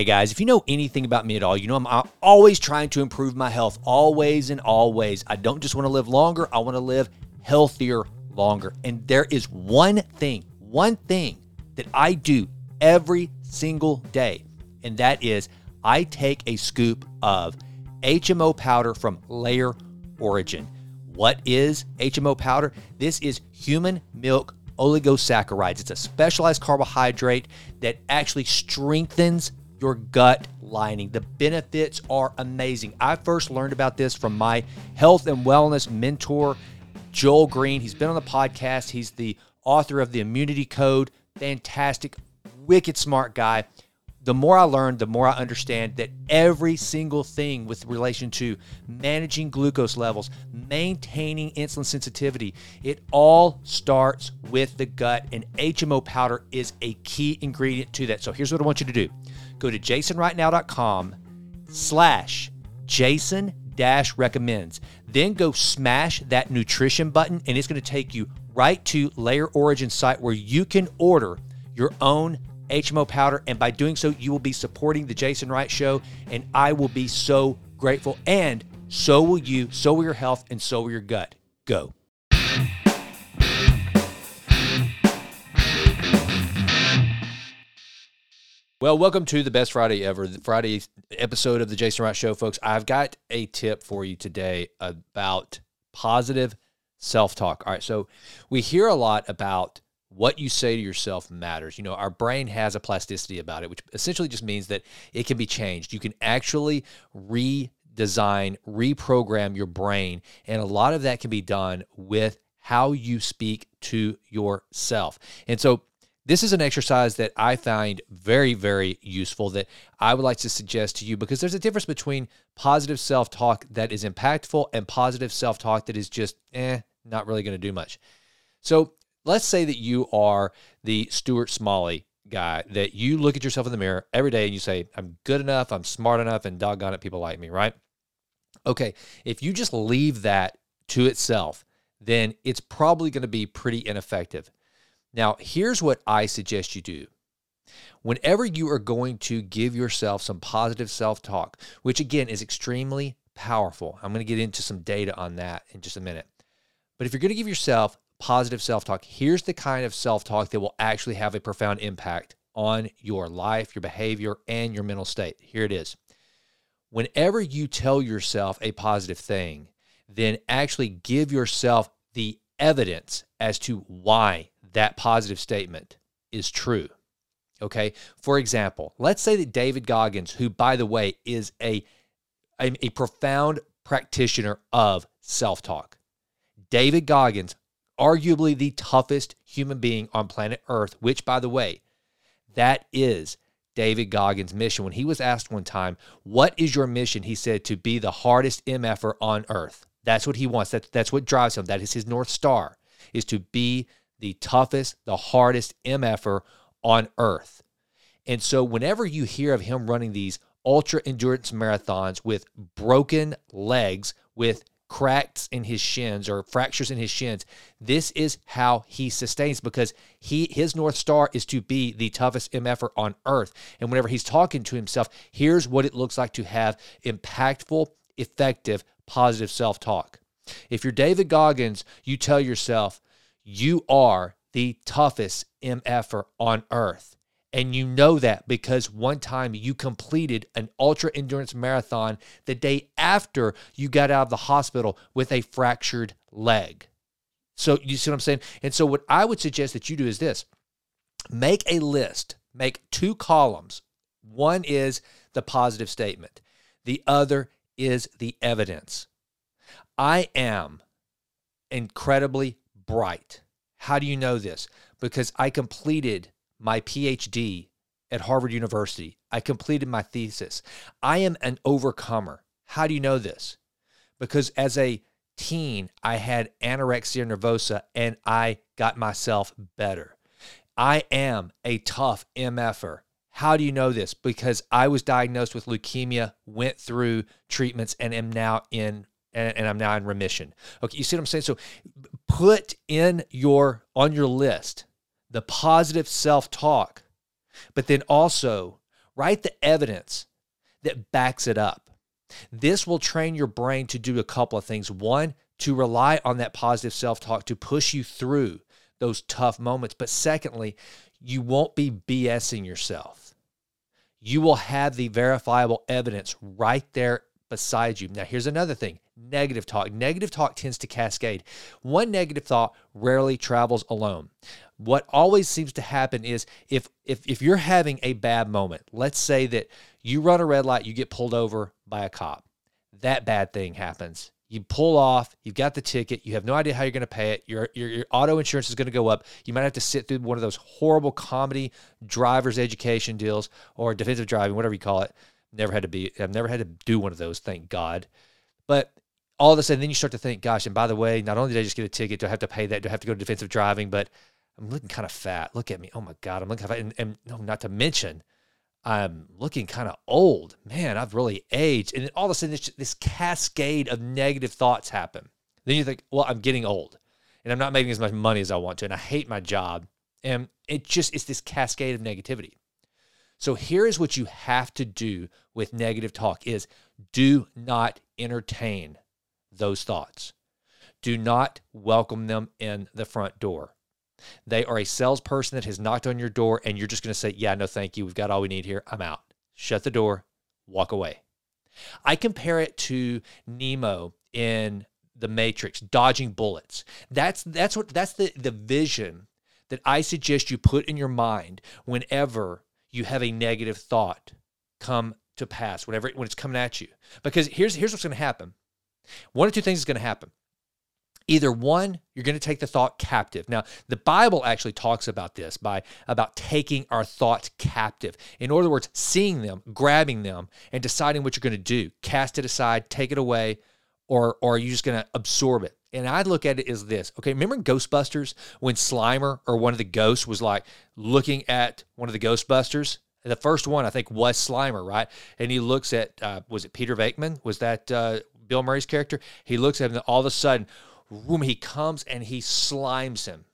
Hey guys, if you know anything about me at all, you know I'm always trying to improve my health, always and always. I don't just want to live longer, I want to live healthier longer. And there is one thing, one thing that I do every single day, and that is I take a scoop of HMO powder from Layer Origin. What is HMO powder? This is human milk oligosaccharides. It's a specialized carbohydrate that actually strengthens your gut lining. The benefits are amazing. I first learned about this from my health and wellness mentor, Joel Greene. He's been on the podcast, he's the author of the Immunity Code. Fantastic, wicked smart guy the more I learn, the more I understand that every single thing with relation to managing glucose levels, maintaining insulin sensitivity, it all starts with the gut, and HMO powder is a key ingredient to that. So here's what I want you to do go to jasonwrightnow.com slash jason dash recommends then go smash that nutrition button and it's going to take you right to layer origin site where you can order your own HMO powder. And by doing so, you will be supporting the Jason Wright Show. And I will be so grateful. And so will you, so will your health, and so will your gut. Go. Well, welcome to the best Friday ever, the Friday episode of the Jason Wright Show, folks. I've got a tip for you today about positive self talk. All right, so we hear a lot about what you say to yourself matters. You know, our brain has a plasticity about it, which essentially just means that it can be changed. You can actually redesign, reprogram your brain. And a lot of that can be done with how you speak to yourself. And so, this is an exercise that I find very, very useful that I would like to suggest to you because there's a difference between positive self talk that is impactful and positive self talk that is just, eh, not really going to do much. So, let's say that you are the Stuart Smalley guy, that you look at yourself in the mirror every day and you say, I'm good enough, I'm smart enough, and doggone it, people like me, right? Okay, if you just leave that to itself, then it's probably going to be pretty ineffective. Now, here's what I suggest you do. Whenever you are going to give yourself some positive self talk, which again is extremely powerful, I'm going to get into some data on that in just a minute. But if you're going to give yourself positive self talk. Here's the kind of self talk that will actually have a profound impact on your life, your behavior, and your mental state. Here it is. Whenever you tell yourself a positive thing, then actually give yourself the evidence as to why that positive statement is true. Okay. For example, let's say that David Goggins, who, by the way, is a, a, a profound practitioner of self talk, David Goggins arguably the toughest human being on planet Earth, which, by the way, that is David Goggins' mission. When he was asked one time, What is your mission? He said, To be the hardest MFer on earth. That's what he wants. That's, that's what drives him. That is his North Star, is to be the toughest, the hardest MFer on earth. And so, whenever you hear of him running these ultra endurance marathons with broken legs, with cracks in his shins or fractures in his shins this is how he sustains because he his north star is to be the toughest mf'er on earth and whenever he's talking to himself here's what it looks like to have impactful effective positive self-talk if you're david goggins you tell yourself you are the toughest mf'er on earth and you know that because one time you completed an ultra endurance marathon the day after you got out of the hospital with a fractured leg. So, you see what I'm saying? And so, what I would suggest that you do is this make a list, make two columns. One is the positive statement, the other is the evidence. I am incredibly bright. How do you know this? Because I completed my PhD at Harvard University. I completed my thesis. I am an overcomer. How do you know this? Because as a teen, I had anorexia nervosa and I got myself better. I am a tough MFer. How do you know this? Because I was diagnosed with leukemia, went through treatments, and am now in and, and I'm now in remission. Okay, you see what I'm saying? So put in your on your list the positive self talk, but then also Write the evidence that backs it up. This will train your brain to do a couple of things. One, to rely on that positive self talk to push you through those tough moments. But secondly, you won't be BSing yourself. You will have the verifiable evidence right there beside you. Now, here's another thing negative talk. Negative talk tends to cascade. One negative thought rarely travels alone. What always seems to happen is if if if you're having a bad moment, let's say that you run a red light, you get pulled over by a cop. That bad thing happens. You pull off, you've got the ticket, you have no idea how you're going to pay it. Your, your, your auto insurance is going to go up. You might have to sit through one of those horrible comedy driver's education deals or defensive driving, whatever you call it. Never had to be, I've never had to do one of those, thank God. But all of a sudden, then you start to think, gosh, and by the way, not only did I just get a ticket, do I have to pay that? Do I have to go to defensive driving? But I'm looking kind of fat. Look at me. Oh my God, I'm looking fat. And, and no, not to mention, I'm looking kind of old. Man, I've really aged. And then all of a sudden, this, this cascade of negative thoughts happen. Then you think, well, I'm getting old and I'm not making as much money as I want to. And I hate my job. And it just, it's this cascade of negativity. So here is what you have to do with negative talk is do not entertain those thoughts. Do not welcome them in the front door. They are a salesperson that has knocked on your door, and you're just going to say, Yeah, no, thank you. We've got all we need here. I'm out. Shut the door, walk away. I compare it to Nemo in the Matrix, dodging bullets. That's that's what that's the the vision that I suggest you put in your mind whenever you have a negative thought come to pass, whenever when it's coming at you. Because here's here's what's going to happen. One or two things is going to happen. Either one, you're going to take the thought captive. Now, the Bible actually talks about this by about taking our thoughts captive. In other words, seeing them, grabbing them, and deciding what you're going to do. Cast it aside, take it away, or or are you just going to absorb it? And I look at it as this. Okay, remember Ghostbusters when Slimer or one of the ghosts was like looking at one of the Ghostbusters? The first one, I think, was Slimer, right? And he looks at, uh, was it Peter Venkman? Was that uh, Bill Murray's character? He looks at him, and all of a sudden, whom he comes and he slimes him.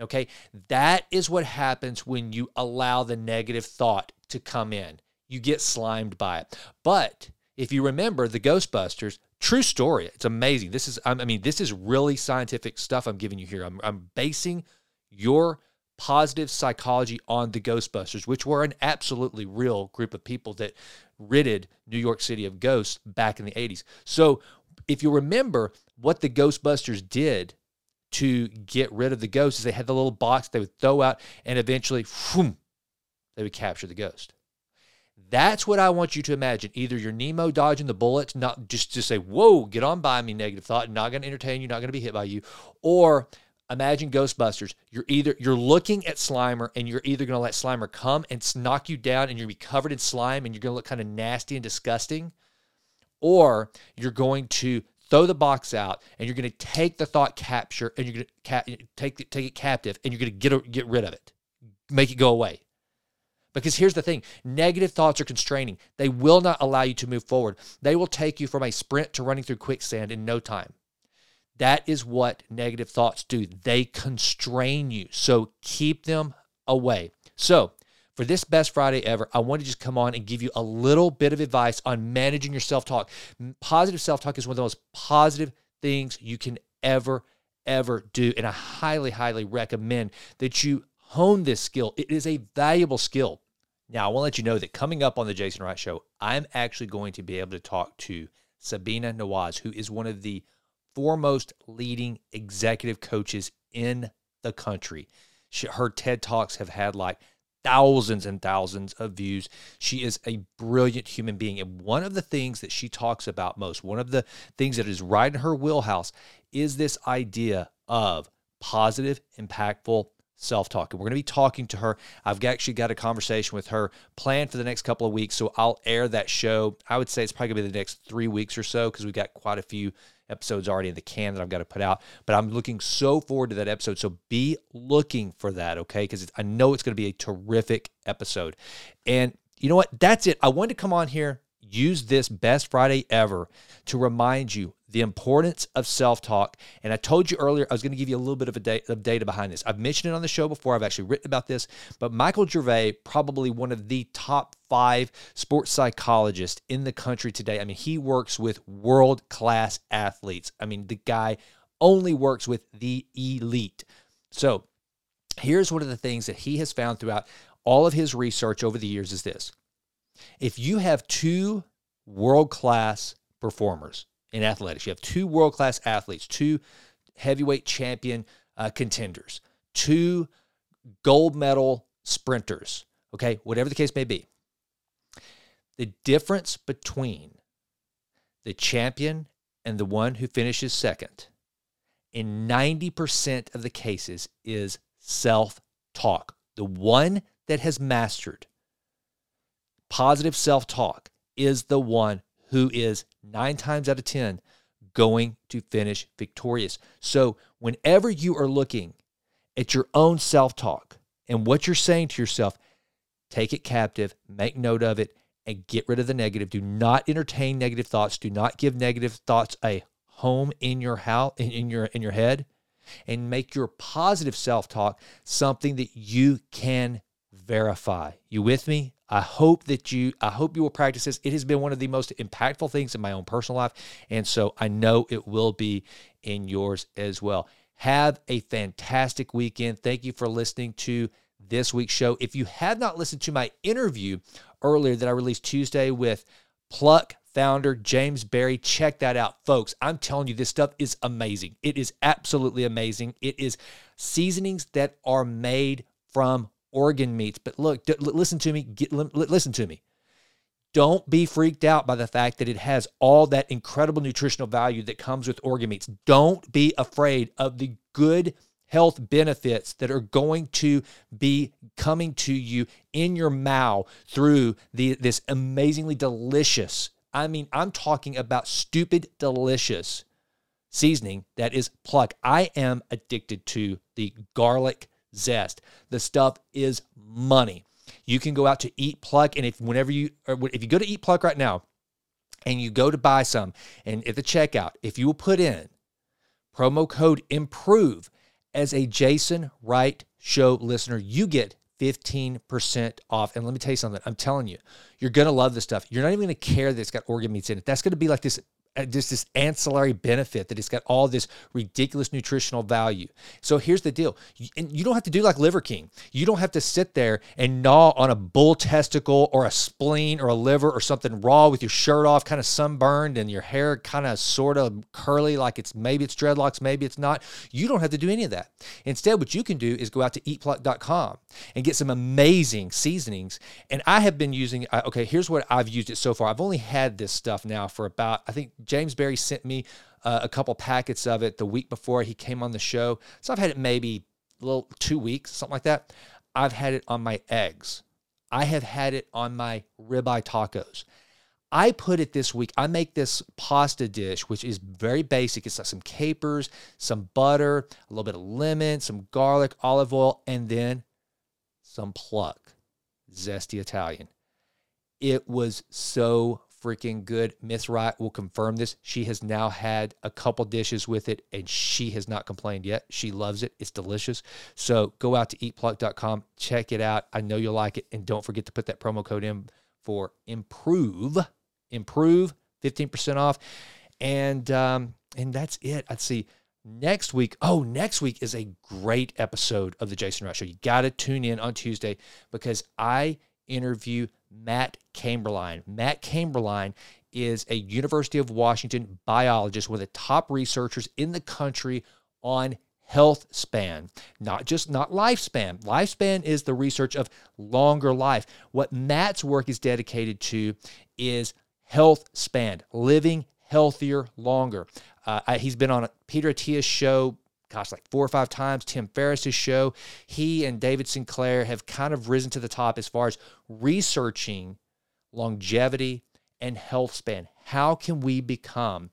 Okay, that is what happens when you allow the negative thought to come in. You get slimed by it. But if you remember the Ghostbusters, true story, it's amazing. This is, I mean, this is really scientific stuff I'm giving you here. I'm, I'm basing your positive psychology on the Ghostbusters, which were an absolutely real group of people that ridded New York City of ghosts back in the 80s. So if you remember what the Ghostbusters did to get rid of the ghosts, is they had the little box they would throw out and eventually whoom, they would capture the ghost. That's what I want you to imagine. Either you're Nemo dodging the bullets, not just to say, whoa, get on by me, negative thought, not going to entertain you, not going to be hit by you. Or imagine Ghostbusters. You're either you're looking at Slimer and you're either going to let Slimer come and knock you down and you're to be covered in slime and you're going to look kind of nasty and disgusting or you're going to throw the box out and you're going to take the thought capture and you're going to ca- take take it captive and you're going to get a, get rid of it make it go away because here's the thing negative thoughts are constraining. They will not allow you to move forward. They will take you from a sprint to running through quicksand in no time. That is what negative thoughts do. They constrain you. So keep them away. So for this best Friday ever, I want to just come on and give you a little bit of advice on managing your self talk. Positive self talk is one of the most positive things you can ever, ever do. And I highly, highly recommend that you hone this skill. It is a valuable skill. Now, I want to let you know that coming up on the Jason Wright Show, I'm actually going to be able to talk to Sabina Nawaz, who is one of the foremost leading executive coaches in the country. She, her TED Talks have had like thousands and thousands of views. She is a brilliant human being. And one of the things that she talks about most, one of the things that is right in her wheelhouse, is this idea of positive, impactful self talk. And we're going to be talking to her. I've actually got a conversation with her planned for the next couple of weeks. So I'll air that show. I would say it's probably going to be the next three weeks or so because we've got quite a few episodes already in the can that I've got to put out. But I'm looking so forward to that episode. So be looking for that, okay? Because I know it's going to be a terrific episode. And you know what? That's it. I wanted to come on here, use this best Friday ever to remind you the importance of self talk. And I told you earlier, I was going to give you a little bit of, a da- of data behind this. I've mentioned it on the show before, I've actually written about this, but Michael Gervais, probably one of the top five sports psychologists in the country today. I mean, he works with world class athletes. I mean, the guy only works with the elite. So, here's one of the things that he has found throughout all of his research over the years is this. If you have two world class performers in athletics, you have two world class athletes, two heavyweight champion uh, contenders, two gold medal sprinters, okay, whatever the case may be. The difference between the champion and the one who finishes second in 90% of the cases is self talk. The one that has mastered positive self talk is the one who is nine times out of 10 going to finish victorious. So, whenever you are looking at your own self talk and what you're saying to yourself, take it captive, make note of it, and get rid of the negative. Do not entertain negative thoughts. Do not give negative thoughts a home in your house in your in your head and make your positive self-talk something that you can verify. You with me? I hope that you I hope you will practice this. It has been one of the most impactful things in my own personal life and so I know it will be in yours as well. Have a fantastic weekend. Thank you for listening to this week's show. If you have not listened to my interview earlier that I released Tuesday with Pluck founder James Barry. Check that out, folks. I'm telling you, this stuff is amazing. It is absolutely amazing. It is seasonings that are made from organ meats. But look, d- listen to me. Get, l- listen to me. Don't be freaked out by the fact that it has all that incredible nutritional value that comes with organ meats. Don't be afraid of the good health benefits that are going to be coming to you in your mouth through the, this amazingly delicious I mean, I'm talking about stupid, delicious seasoning that is pluck. I am addicted to the garlic zest. The stuff is money. You can go out to eat pluck, and if whenever you if you go to eat pluck right now, and you go to buy some, and at the checkout, if you will put in promo code improve as a Jason Wright show listener, you get 15% off. And let me tell you something. I'm telling you, you're going to love this stuff. You're not even going to care that it's got organ meats in it. That's going to be like this Uh, just this ancillary benefit that it's got all this ridiculous nutritional value. So here's the deal. And you don't have to do like Liver King. You don't have to sit there and gnaw on a bull testicle or a spleen or a liver or something raw with your shirt off, kind of sunburned and your hair kind of sort of curly, like it's maybe it's dreadlocks, maybe it's not. You don't have to do any of that. Instead, what you can do is go out to eatpluck.com and get some amazing seasonings. And I have been using, uh, okay, here's what I've used it so far. I've only had this stuff now for about, I think James Barry sent me uh, a couple packets of it the week before he came on the show. So I've had it maybe a little two weeks, something like that. I've had it on my eggs. I have had it on my ribeye tacos. I put it this week. I make this pasta dish, which is very basic. It's like some capers, some butter, a little bit of lemon, some garlic, olive oil, and then some pluck, zesty Italian. It was so freaking good. Miss Wright will confirm this. She has now had a couple dishes with it and she has not complained yet. She loves it. It's delicious. So go out to eatpluck.com, check it out. I know you'll like it. And don't forget to put that promo code in for improve. Improve, 15% off. And um, and that's it. I'd see next week. Oh, next week is a great episode of the Jason Wright Show. You got to tune in on Tuesday because I interview Matt Kaeberlein. Matt Kaeberlein is a University of Washington biologist, one of the top researchers in the country on health span, not just not lifespan. Lifespan is the research of longer life. What Matt's work is dedicated to is health span, living healthier longer. Uh, he's been on Peter Attia's show gosh, like four or five times. Tim Ferriss's show. He and David Sinclair have kind of risen to the top as far as researching longevity and health span. How can we become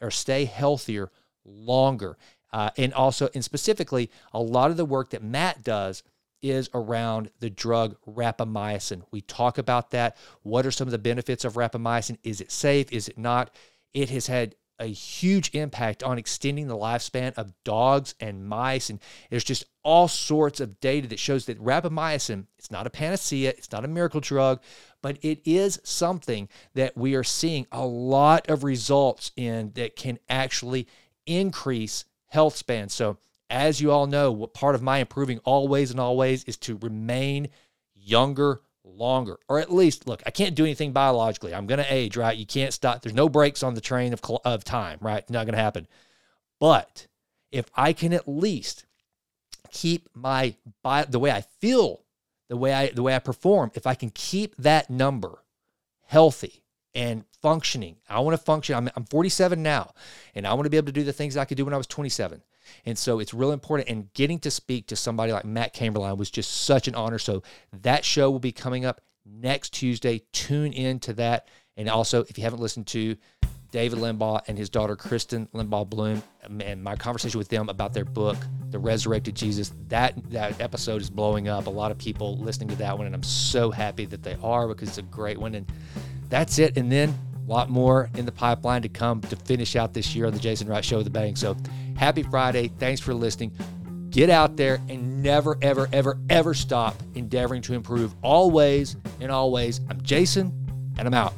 or stay healthier longer? Uh, and also, and specifically, a lot of the work that Matt does is around the drug rapamycin. We talk about that. What are some of the benefits of rapamycin? Is it safe? Is it not? It has had a huge impact on extending the lifespan of dogs and mice. And there's just all sorts of data that shows that rapamycin, it's not a panacea, it's not a miracle drug, but it is something that we are seeing a lot of results in that can actually increase health span. So, as you all know, what part of my improving always and always is to remain younger longer, or at least look, I can't do anything biologically. I'm going to age, right? You can't stop. There's no brakes on the train of, of time, right? Not going to happen. But if I can at least keep my bio, the way I feel, the way I the way I perform, if I can keep that number healthy and functioning, I want to function. I'm, I'm 47 now, and I want to be able to do the things I could do when I was 27. And so it's real important. And getting to speak to somebody like Matt Kaeberlein was just such an honor. So that show will be coming up next Tuesday. Tune in to that. And also, if you haven't listened to David Limbaugh and his daughter Christen Limbaugh Bloom, and my conversation with them about their book, The Resurrected Jesus, that that episode is blowing up. A lot of people listening to that one, and I'm so happy that they are because it's a great one. And that's it. And then a lot more in the pipeline to come to finish out this year on the Jason Wright Show with the Bang. So happy Friday. Thanks for listening. Get out there and never, ever, ever, ever stop endeavoring to improve always and always. I'm Jason, and I'm out.